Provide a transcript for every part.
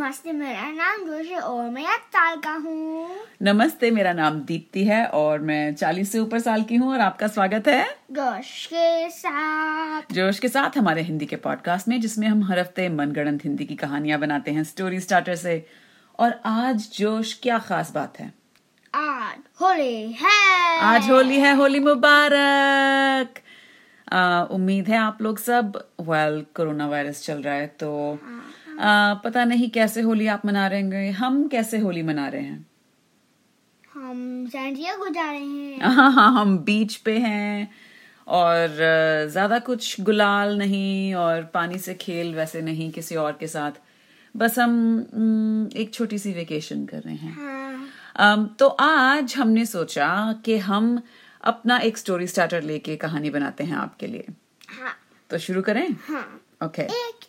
नमस्ते मेरा नाम जोश है और मैं एक साल का हूँ। नमस्ते मेरा नाम दीप्ति है और मैं चालीस से ऊपर साल की हूँ और आपका स्वागत है। जोश के साथ। जोश के साथ हमारे हिंदी के पॉडकास्ट में जिसमें हम हर हफ़्ते मनगढ़ंत हिंदी की कहानियाँ बनाते हैं स्टोरी स्टार्टर से। और आज जोश क्या खास बात है? आज होली है। आज होली है होली मुबारक। उम्मीद है आप लोग सब वेल कोरोना वायरस चल रहा है तो आ, पता नहीं कैसे होली आप मना रहे हैं हम कैसे होली मना रहे हैं? हम सैंडियागो जा रहे हैं। हाँ हाँ हम बीच पे हैं और ज़्यादा कुछ गुलाल नहीं और पानी से खेल वैसे नहीं किसी और के साथ। बस हम एक छोटी सी वेकेशन कर रहे हैं। हाँ। तो आज हमने सोचा कि हम अपना एक स्टोरी स्टार्टर लेके कहानी बनाते हैं आपके लिए। हाँ। तो शुरू करें? हाँ। ओके एक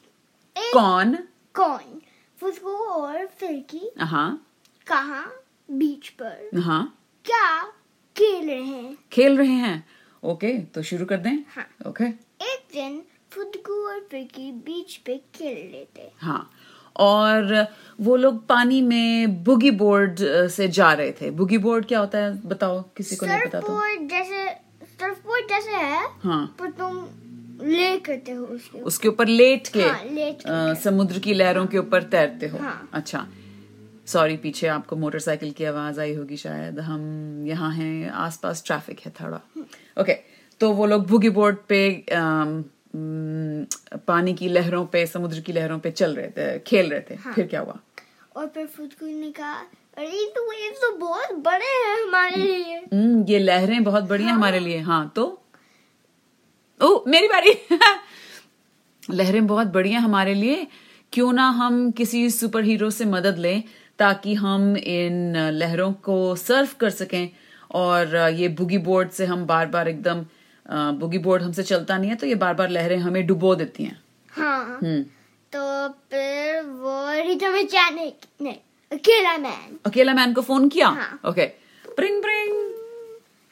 एक कौन? कौन फुसको और फिरकी हाँ कहाँ? बीच पर. हाँ क्या खेल रहे हैं? खेल रहे हैं। ओके तो शुरू कर दें? हाँ। ओके एक दिन फुदकू और फिरकी बीच पे खेल रहे थे। हाँ। और वो लोग पानी में बुगी बोर्ड से जा रहे थे। बुगी बोर्ड क्या होता है? बताओ किसी को नहीं पता तो। जैसे सर्फबोर्ड जैसे है हाँ। पर तुम ले करते हो उसके ऊपर। उसके ऊपर लेट के हाँ, लेट अ, समुद्र की लहरों के ऊपर तैरते हो। हाँ। अच्छा। सॉरी पीछे आपको मोटरसाइकिल की आवाज़ आई होगी शायद। हम यहाँ हैं आसपास ट्रैफ़िक है थोड़ा। ओके तो वो लोग बुगी बोर्ड पे अम, पानी की लहरों पे समुद्र की लहरों पे चल रहे थे खेल रहे थे। फिर क्या हुआ? और फिर फुदकू ने कहा अरे तो ये तो बहुत बड़े हैं हमारे लिए। हम्म, ये लहरें बहुत बड़ी हैं। हमारे लिए। हाँ तो ओ मेरी बारी। लहरें बहुत बड़ी हैं हमारे लिए। क्यों ना हम किसी सुपर हीरो से मदद लें ताकि हम इन लहरों को सर्फ कर सकें। और ये बुगी बोर्ड से हम बार बार एकदम बुगी बोर्ड हमसे चलता नहीं है तो ये बार बार लहरें हमें डुबो देती हैं। हाँ। हम्म। तो फिर वो में अकेला मैन अकेला मैन को फ़ोन किया? हाँ। ओके प्रिंग प्रिंग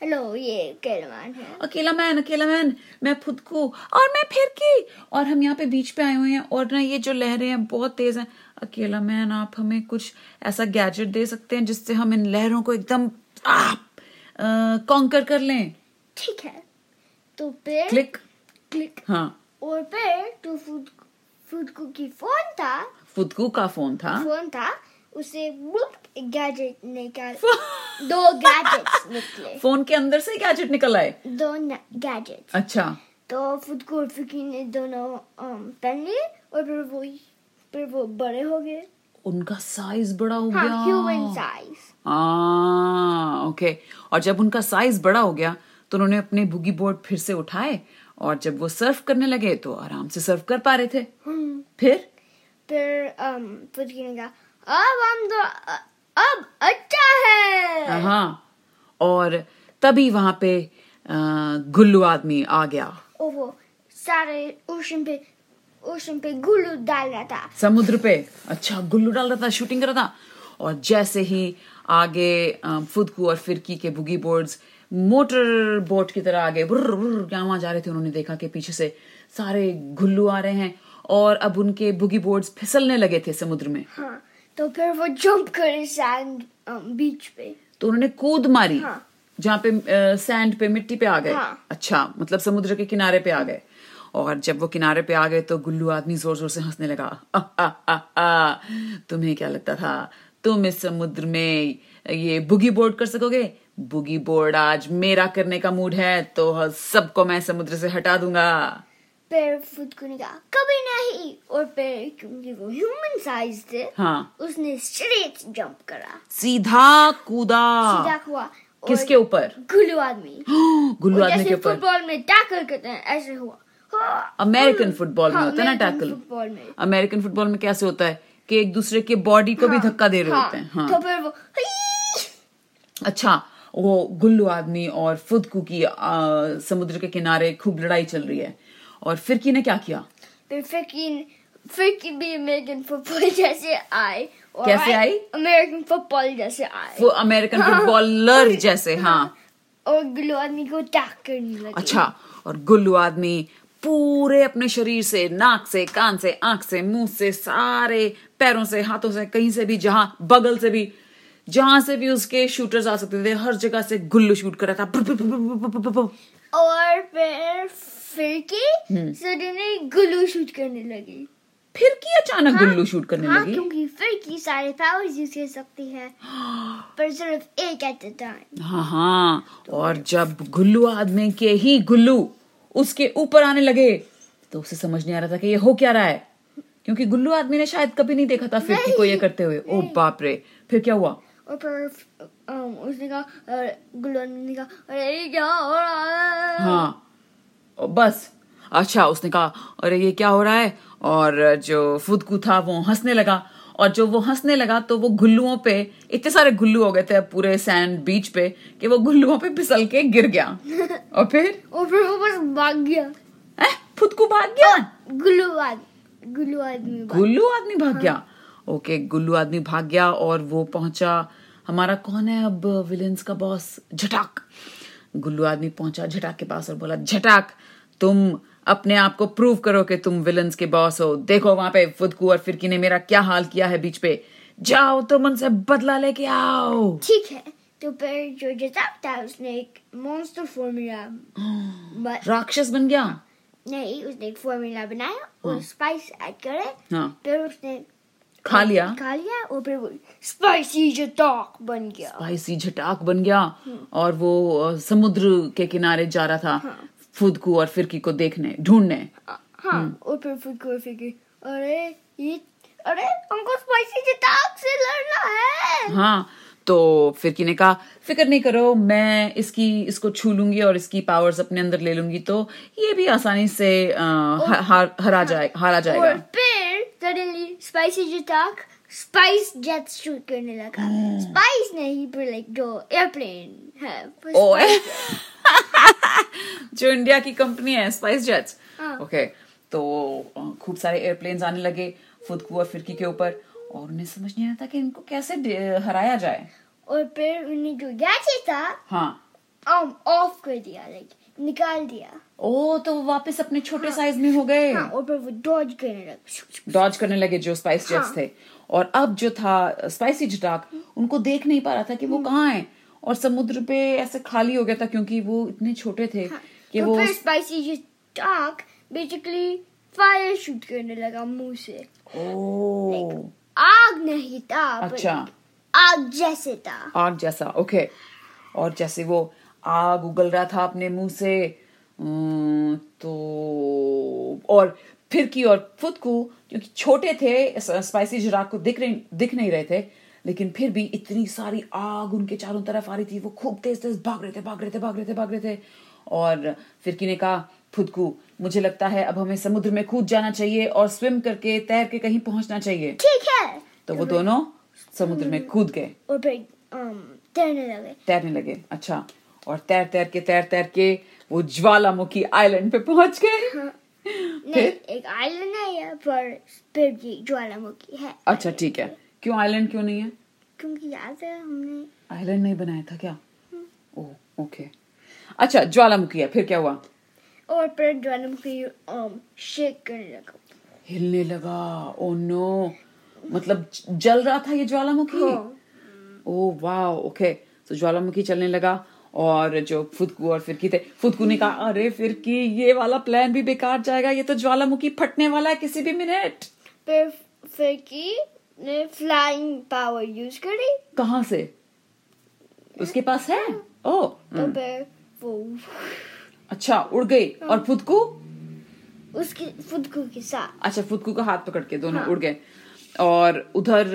हेलो ये अकेला मैन है। अकेला मैन अकेला मैन मैं खुद को और मैं फिर की। और हम यहाँ पे बीच पे आए हुए हैं और ना ये जो लहरें हैं बहुत तेज हैं। अकेला मैन आप हमें कुछ ऐसा गैजेट दे सकते हैं जिससे हम इन लहरों को एकदम कॉन्कर कर लें। ठीक है। तो फिर क्लिक क्लिक हाँ। और फिर तो फुद फुदकू की फ़ोन था। फुदकू का फ़ोन था। फ़ोन था। उसे गैजेट निकाल दो गैजेट्स निकले। फ़ोन के अंदर से गैजेट निकल आए? दो गैजेट्स अच्छा। तो फुदकू और फिकी ने दोनों पहन लिए और फिर वो फिर वो बड़े हो गए। उनका साइज़ बड़ा हो हाँ गया। ह्यूमन साइज़ ओके और जब उनका साइज़ बड़ा हो गया तो उन्होंने अपने बुगी बोर्ड फिर से उठाए और जब वो सर्फ करने लगे तो आराम से सर्फ कर पा रहे थे। फिर? फिर um, फुदकी ने कहा अब हम तो अब अच्छा है। हाँ और तभी वहाँ पे गुल्लू आदमी आ गया। और वो सारे ओशन पे ओशन पे गुल्लू डाल रहा था। समुद्र पे अच्छा गुल्लू डाल रहा था शूटिंग कर रहा था। और जैसे ही आगे फुदकू और फिरकी के बुगी बोर्ड्स मोटर बोट की तरह आगे बुर्र बुर्र क्या वहाँ जा रहे थे उन्होंने देखा कि पीछे से सारे गुल्लू आ रहे हैं। और अब उनके बुगी बोर्ड्स फिसलने लगे थे समुद्र में। हाँ तो फिर वो जंप करे सैंड बीच पे। तो उन्होंने कूद मारी हाँ। जहाँ पे सैंड पे मिट्टी पे आ गए। हाँ। अच्छा मतलब समुद्र के किनारे पे आ गए। और जब वो किनारे पे आ गए तो गुल्लू आदमी ज़ोर ज़ोर से हंसने लगा। आ, आ, आ, आ, तुम्हें क्या लगता था? तुम इस समुद्र में ये बुगी बोर्ड कर सकोगे? बुगी बोर्ड आज मेरा करने का मूड है तो सबको मैं समुद्र से हटा दूँगा। फिर फुदकू ने कहा। कभी नहीं और फिर क्योंकि वो ह्यूमन साइज़ थे हाँ। उसने स्ट्रेट जंप करा। सीधा कूदा। सीधा हुआ किसके ऊपर? गुल्लू आदमी। गुल्लू आदमी के ऊपर। फुटबॉल में टैकल करते हैं ऐसे हुआ। हाँ, अमेरिकन फुटबॉल में हाँ, होता है ना टैकल फुटबॉल में। अमेरिकन फुटबॉल में कैसे होता है कि एक दूसरे के बॉडी को भी धक्का दे रहे हाँ, होते हैं। हाँ। तो फिर वो अच्छा वो गुल्लू आदमी और फुदकू की समुद्र के किनारे खूब लड़ाई चल रही है। और फिरकी ने क्या किया? फिर फिर फिर की भी अमेरिकन फुटबॉल जैसे आए और कैसे आई? अमेरिकन फुटबॉल जैसे आए। वो अमेरिकन फुटबॉलर जैसे हाँ। और गुल्लू आदमी को अटैक करने लगे। अच्छा और गुल्लू आदमी पूरे अपने शरीर से नाक से कान से आँख से मुँह से सारे पैरों से हाथों से कहीं से भी जहाँ बगल से भी जहाँ से भी उसके शूटर्स आ सकते थे हर जगह से गुल्लू शूट कर रहा था। और फिर फिर की हम्म। सडनली गुल्लू शूट करने लगी। फिर की अचानक गुल्लू शूट करने हाँ लगी? क्योंकि फिर की सारे पावर्स यूज़ कर सकती है। पर सिर्फ़ एक एट अ टाइम हाँ हाँ। तो और जब गुल्लू आदमी के ही गुल्लू उसके ऊपर आने लगे तो उसे समझ नहीं आ रहा था कि ये हो क्या रहा है। क्योंकि गुल्लू आदमी ने शायद कभी नहीं देखा था फिरकी को ये करते हुए। ओ बाप रे फिर क्या हुआ? और फिर उसने कहा गुल्लू आदमी ने कहा अरे क्या हो रहा है? हाँ। बस। अच्छा उसने कहा अरे ये क्या हो रहा है? और जो फुदकू था वो हंसने लगा। और जो वो हंसने लगा तो वो गुल्लुओं पे इतने सारे गुल्लू हो गए थे पूरे सैंड बीच पे कि वो गुल्लुओं पे फिसल के गिर गया। और फिर? और फिर वो बस भाग गया। फुदकू भाग गया? गुल्लू आदमी गुल्लू आदमी भाग- गुल्लू आदमी भाग गया? ओके गुल्लू आदमी भाग गया और वो पहुँचा। हमारा कौन है अब विलेंस का बॉस झटाक। गुल्लू आदमी पहुँचा झटाक के पास और बोला झटाक तुम अपने आप को प्रूव करो कि तुम विलन्स के बॉस हो। देखो वहाँ पे फुदकू और फिरकी ने मेरा क्या हाल किया है बीच पे। जाओ तुम उनसे बदला लेके आओ। ठीक है तो फिर जो जताब था उसने एक मॉन्स्टर फॉर्मूला राक्षस बन गया। नहीं उसने एक फॉर्मूला बनाया और स्पाइस ऐड करे। हाँ। फिर उसने खा लिया। खा लिया और फिर वो स्पाइसी जताक बन गया। स्पाइसी झटाक बन गया और वो समुद्र के किनारे जा रहा था। फुदकू और फिरकी को देखने ढूँढने। हाँ और फिर फिर कोई फिर अरे ये अरे हमको स्पाइसी जताक से लड़ना है। हाँ तो फिरकी ने कहा फ़िक्र नहीं करो मैं इसकी इसको छू लूँगी और इसकी पावर्स अपने अंदर ले लूँगी तो ये भी आसानी से अ, ह- हार हरा जाए हारा जाएगा। और फिर सडनली स्पाइसी जताक स्पाइस जेट शूट करने लगा। स्पाइस नहीं पर लाइक जो एयरप्लेन है। पर ओ Spice- जो इंडिया की कंपनी है स्पाइस जेट्स। ओके तो खूब सारे एयरप्लेन्स आने लगे फुदकू और फिरकी के ऊपर और उन्हें समझ नहीं आता कि इनको कैसे हराया जाए। और फिर उन्हें जो गैजेट था हाँ. um, ऑफ़ कर दिया लाइक निकाल दिया। ओ तो वो वापस अपने छोटे हाँ, साइज़ में हो गए। हाँ और फिर वो डॉज करने लगा डॉज करने लगे जो स्पाइस जेट्स हाँ। थे। और अब जो था स्पाइसी जटाक उनको देख नहीं पा रहा था कि वो कहाँ है। और समुद्र पे ऐसे खाली हो गया था क्योंकि वो इतने छोटे थे कि तो वो स्पाइसी जताक बेसिकली फायर शूट करने लगा मुँह से। ओ आग नहीं था अच्छा। आग जैसे था। आग जैसा ओके और जैसे वो आग उगल रहा था अपने मुँह से तो और फिरकी और फुदकू क्योंकि छोटे थे स्पाइसी जराक को दिख नहीं दिख नहीं रहे थे लेकिन फिर भी इतनी सारी आग उनके चारों तरफ़ आ रही थी वो खूब तेज तेज भाग रहे थे भाग रहे थे भाग रहे थे भाग रहे थे। और फिरकी ने कहा फुदकू मुझे लगता है अब हमें समुद्र में कूद जाना चाहिए और स्विम करके तैर के कहीं पहुँचना चाहिए। ठीक है। तो वो दोनों समुद्र में कूद गए। और फिर um, तैरने लगे। तैरने लगे अच्छा। और तैर तैर के तैर तैर के वो ज्वालामुखी आइलैंड पे पहुँच गए। हाँ। नहीं एक आइलैंड है पर फिर ज्वालामुखी है। अच्छा ठीक है। क्यों आइलैंड क्यों नहीं है? क्योंकि याद है हमने आइलैंड नहीं बनाया था क्या? ओ ओके अच्छा ज्वालामुखी है फिर क्या हुआ? और फिर ज्वालामुखी um, शेक करने लगा। हिलने लगा। ओ नो मतलब जल रहा था ये ज्वालामुखी। ओ वाह ओके तो ज्वालामुखी चलने लगा और जो फुदकू और फिरकी थे फुदकू ने कहा अरे फिरकी ये वाला प्लान भी बेकार जाएगा ये तो ज्वालामुखी फटने वाला है किसी भी मिनट फिर फिर की ने फ्लाइंग पावर यूज़ करी। कहाँ से? उसके पास है? ओ तो वो अच्छा उड़ गई। और फुदकू उसके फुदकू के साथ। अच्छा फुदकू का हाथ पकड़ के दोनों हाँ। उड़ गए। और उधर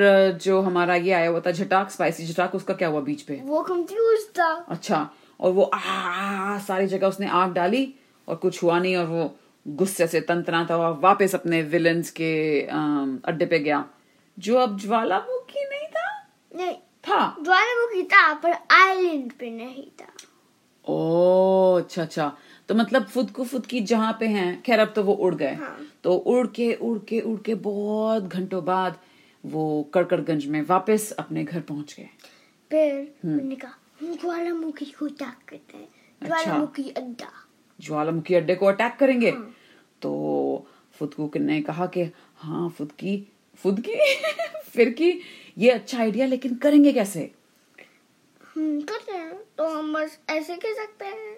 जो हमारा ये आया हुआ था झटाक स्पाइसी झटाक उसका क्या हुआ बीच पे? वो कंफ्यूज था। अच्छा और वो आ सारी जगह उसने आग डाली और कुछ हुआ नहीं और वो गुस्से से तंतनाता हुआ वापस अपने विलन्स के अड्डे पे गया। जो अब ज्वालामुखी नहीं था? नहीं। था। ज्वालामुखी था पर आइलैंड पे नहीं था। ओ अच्छा अच्छा। तो मतलब फुदकू फुदकी जहाँ पे हैं खैर अब तो वो उड़ गए। हाँ। तो उड़ के उड़ के उड़ के बहुत घंटों बाद वो कड़कड़गंज में वापस अपने घर पहुँच गए। फिर हम्म। उन्होंने कहा हम ज्वालामुखी को अटैक करते हैं। अच्छा। ज्वालामुखी अड्डा। ज्वालामुखी अड्डे को अटैक करेंगे? हाँ। तो फुदकू ने कहा कि हाँ फुदकी फुदकी फिर की ये अच्छा आइडिया लेकिन करेंगे कैसे? हम्म करते हैं। तो हम बस ऐसे कह सकते हैं।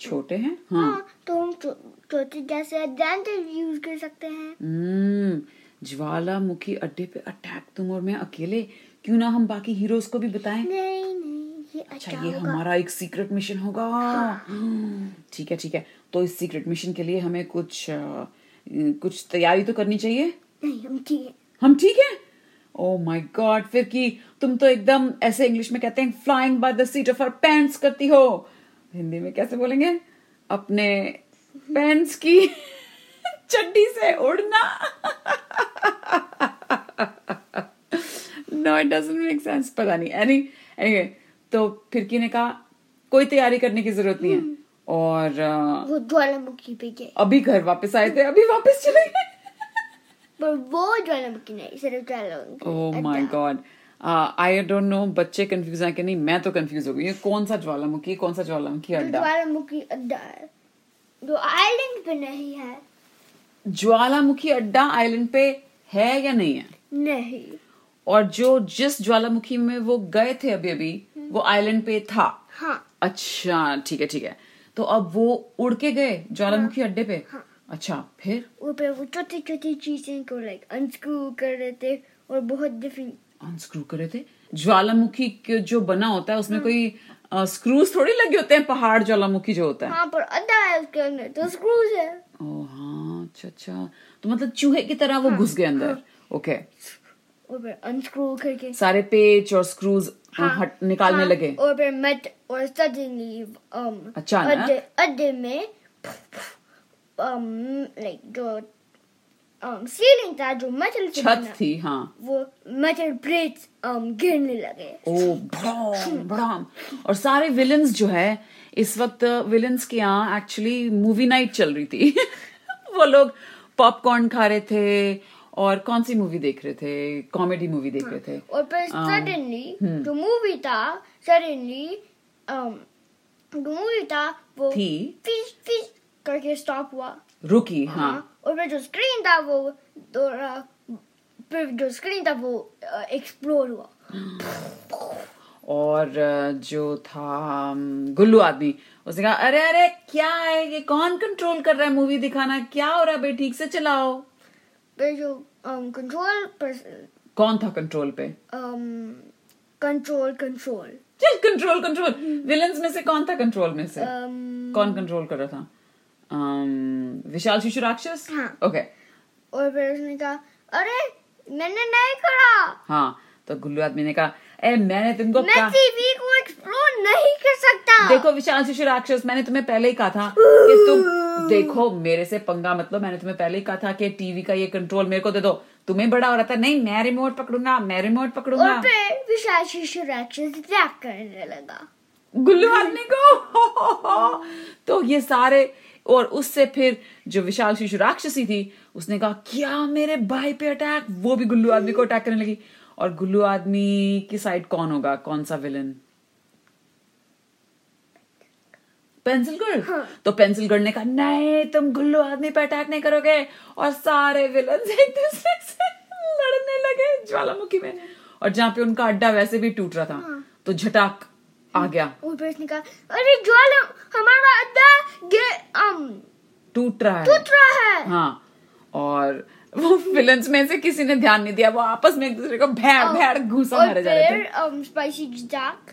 छोटे हैं? हाँ। हाँ तो हम छोटी गैस एडवांटेज यूज़ कर सकते हैं। हम्म ज्वालामुखी अड्डे पे अटैक तुम और मैं अकेले? क्यों ना हम बाकी हीरोज को भी बताएँ? नहीं नहीं ये अच्छा अच्छा ये हमारा एक सीक्रेट मिशन होगा। ठीक है ठीक है। तो इस सीक्रेट मिशन के लिए हमें कुछ अ, कुछ तैयारी तो करनी चाहिए? नहीं हम ठीक है। हम ठीक है? ओ माय गॉड फिर की तुम तो एकदम ऐसे इंग्लिश में कहते हैं flying by the seat of our pants करती हो। हिंदी में कैसे बोलेंगे? अपने पैंट्स की चड्डी से उड़ना। No it doesn't make sense पता नहीं। एनी एनीवे तो फिरकी ने कहा कोई तैयारी करने की ज़रूरत नहीं है। और वो ज्वालामुखी पे गए। अभी घर वापस आए थे अभी वापस चले गए। पर वो ज्वालामुखी नहीं सिर्फ़ ज्वालामुखी ओह my God I don't know बच्चे कंफ्यूज हैं कि नहीं मैं तो कंफ्यूज हो गई ये कौन सा ज्वालामुखी कौन सा ज्वालामुखी अड्डा? ज्वालामुखी अड्डा है जो आइलैंड पे नहीं है। ज्वालामुखी अड्डा आइलैंड पे है या नहीं है? नहीं। और जो जिस ज्वालामुखी में वो गए थे अभी अभी वो आइलैंड पे था। हाँ। अच्छा ठीक है ठीक है। तो अब वो उड़ के गए ज्वालामुखी अड्डे पे? हाँ। अच्छा फिर? ऊपर वो छोटी छोटी चीज़ें को लाइक अनस्क्रू कर रहे थे और बहुत डिफरेंट अनस्क्रू करे थे? ज्वालामुखी के जो बना होता है उसमें हाँ। कोई स्क्रूज थोड़ी लगे होते हैं? पहाड़ ज्वालामुखी जो होता है। हाँ पर अड्डा है उसके अंदर तो स्क्रूज है। ओ हाँ अच्छा अच्छा। तो मतलब चूहे की तरह वो घुस हाँ, गए अंदर। ओके। ऊपर अनस्क्रू करके। सारे पेच और स्क्रूज हाँ, हट निकालने हाँ, लगे। और फिर मत और सडनली um? अड्डे अड्डे में um लाइक जो um सीलिंग था जो मेटल छत थी हाँ। वो मेटल प्लेट्स um गिरने लगे। ओ भड़ाम भड़ाम और सारे विलन्स जो है इस वक्त विलन्स के यहाँ एक्चुअली मूवी नाइट चल रही थी। वो लोग पॉपकॉर्न खा रहे थे और कौन सी मूवी देख रहे थे? कॉमेडी मूवी देख रहे थे। और फिर सडनली जो मूवी था सडनली um जो मूवी था वो थी? फ़िश फ़िश करके स्टॉप हुआ। रुकी हाँ। हाँ। और फिर जो स्क्रीन था वो थोड़ा फिर जो स्क्रीन था वो एक्सप्लोर हुआ। और जो था गुल्लू आदमी उसने कहा अरे अरे क्या है ये? कौन कंट्रोल कर रहा है मूवी दिखाना? क्या हो रहा है भाई? ठीक से चलाओ। फिर जो कंट्रोल पर कौन था कंट्रोल पे? कंट्रोल कंट्रोल चल कंट्रोल कंट्रोल विलन्स में से कौन था कंट्रोल में से? Um, कौन कंट्रोल कर रहा था? विशाल शिशु राक्षस? हाँ। ओके और फिर उसने कहा अरे मैंने नहीं करा। हाँ तो गुल्लू आदमी ने कहा ए मैंने तुमको मैं कहा टीवी को एक्सप्लोर नहीं कर सकता। देखो विशाल शिशु राक्षस मैंने तुम्हें पहले ही कहा था कि तुम देखो मेरे से पंगा मतलब मैंने तुम्हें पहले ही कहा था कि टीवी का ये कंट्रोल मेरे को दे दो। तुम्हें बड़ा हो रहा था नहीं मैं रिमोट पकड़ूँगा मैं रिमोट पकड़ूँगा। और फिर विशाल शिशु राक्षस अटैक करने लगा। गुल्लू आदमी को? तो ये सारे और उससे फिर जो विशाल शिशु राक्षसी थी उसने कहा क्या मेरे भाई पे अटैक वो भी गुल्लू आदमी को अटैक करने लगी। और गुल्लू आदमी की साइड कौन होगा? कौन सा विलन पेंसिल गर्ल तो पेंसिल गर्ल ने कहा नहीं तुम गुल्लू आदमी पे अटैक नहीं करोगे। और सारे विलन एक दूसरे से लड़ने लगे ज्वालामुखी में। और जहाँ पे उनका अड्डा वैसे भी टूट रहा था। हाँ। तो झटाक आ गया। और कहा अरे ज्वाला हमारा अड्डा गे टूट रहा है। टूट रहा है। हाँ और वो विलन्स में से किसी ने ध्यान नहीं दिया वो आपस में एक दूसरे को भेड़ भेड़ घूसा मारे जा रहे थे। स्पाइसी जटाक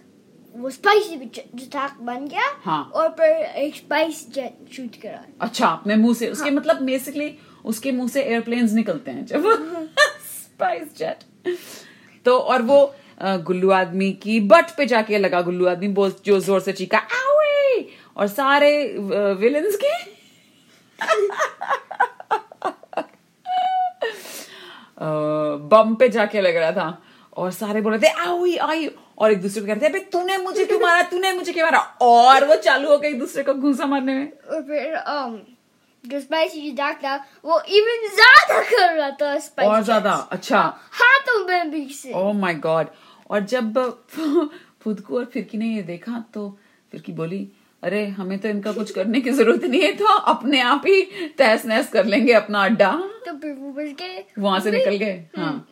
वो स्पाइसी जटाक बन गया। हाँ। और फिर एक स्पाइस जेट शूट करा। अच्छा अपने मुँह से उसके हाँ. मतलब बेसिकली उसके मुँह से एयरप्लेन्स निकलते हैं जब स्पाइस जेट तो और वो गुल्लू आदमी की बट पे जाके लगा गुल्लू आदमी बहुत जो ज़ोर से चीखा आवे! और सारे विलन्स के। बम पे जाके लग रहा था और सारे बोल रहे थे आई आई! और एक दूसरे को कह रहे थे तूने मुझे क्यों मारा? तूने मुझे क्यों मारा? और वो चालू हो गए एक दूसरे को घूसा मारने में। और फिर um, जो स्पाइसी जटाक था वो इवन ज़्यादा कर रहा था स्पाइसी और ज़्यादा अच्छा। हाथों में भी से। ओ माय गॉड और जब फुदकू और फिरकी ने ये देखा तो फिरकी बोली अरे हमें तो इनका कुछ करने की ज़रूरत नहीं है तो अपने आप ही तहस नहस कर लेंगे अपना अड्डा। तो गए। वहाँ से निकल गए हाँ।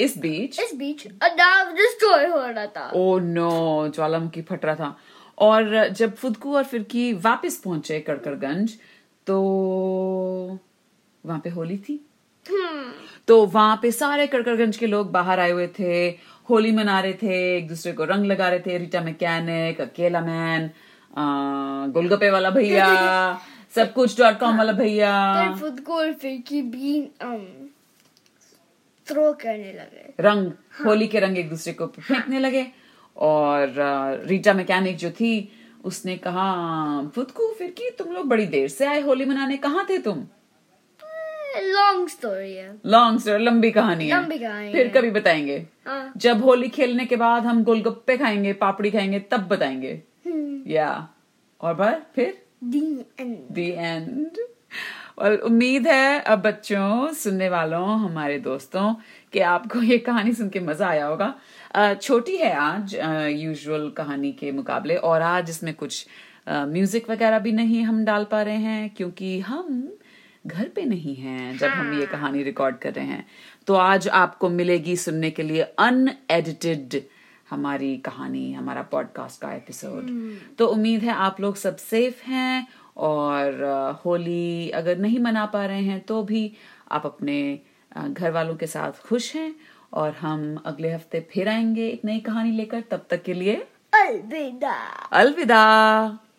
इस बीच इस बीच अड्डा डिस्ट्रॉय हो रहा था। ओ नो ज्वालामुखी फट रहा था। और जब फुदकू और फिरकी वापस पहुँचे कड़कड़गंज तो वहाँ पे होली थी। हम्म तो वहाँ पे सारे कड़कड़गंज के लोग बाहर आए हुए थे होली मना रहे थे एक दूसरे को रंग लगा रहे थे रीटा मैकेनिक अकेला मैन गोलगप्पे वाला भैया सब कुछ डॉट कॉम वाला भैया। फिर खुद को और भी थ्रो करने लगे। रंग होली के रंग एक दूसरे को फेंकने लगे। और रीटा मैकेनिक जो थी उसने कहा फुदकू फिर की तुम लोग बड़ी देर से आए होली मनाने कहाँ थे तुम? लॉन्ग स्टोरी है। लॉन्ग स्टोरी लंबी कहानी है। लंबी कहानी फिर कभी बताएँगे। हाँ। जब होली खेलने के बाद हम गोलगप्पे खाएँगे पापड़ी खाएँगे तब बताएँगे। हम्म, या। और बार फिर? दी end. द एंड और उम्मीद है अब बच्चों सुनने वालों हमारे दोस्तों कि आपको ये कहानी सुन के मज़ा आया होगा। छोटी है आज यूजुअल कहानी के मुकाबले। और आज इसमें कुछ म्यूज़िक वगैरह भी नहीं हम डाल पा रहे हैं क्योंकि हम घर पे नहीं हैं जब हम ये कहानी रिकॉर्ड कर रहे हैं। तो आज आपको मिलेगी सुनने के लिए अनएडिटेड हमारी कहानी हमारा पॉडकास्ट का एपिसोड तो उम्मीद है आप लोग सब सेफ़ हैं और होली अगर नहीं मना पा रहे हैं तो भी आप अपने घर वालों के साथ खुश हैं और हम अगले हफ़्ते फिर आएँगे एक नई कहानी लेकर। तब तक के लिए अलविदा। अलविदा।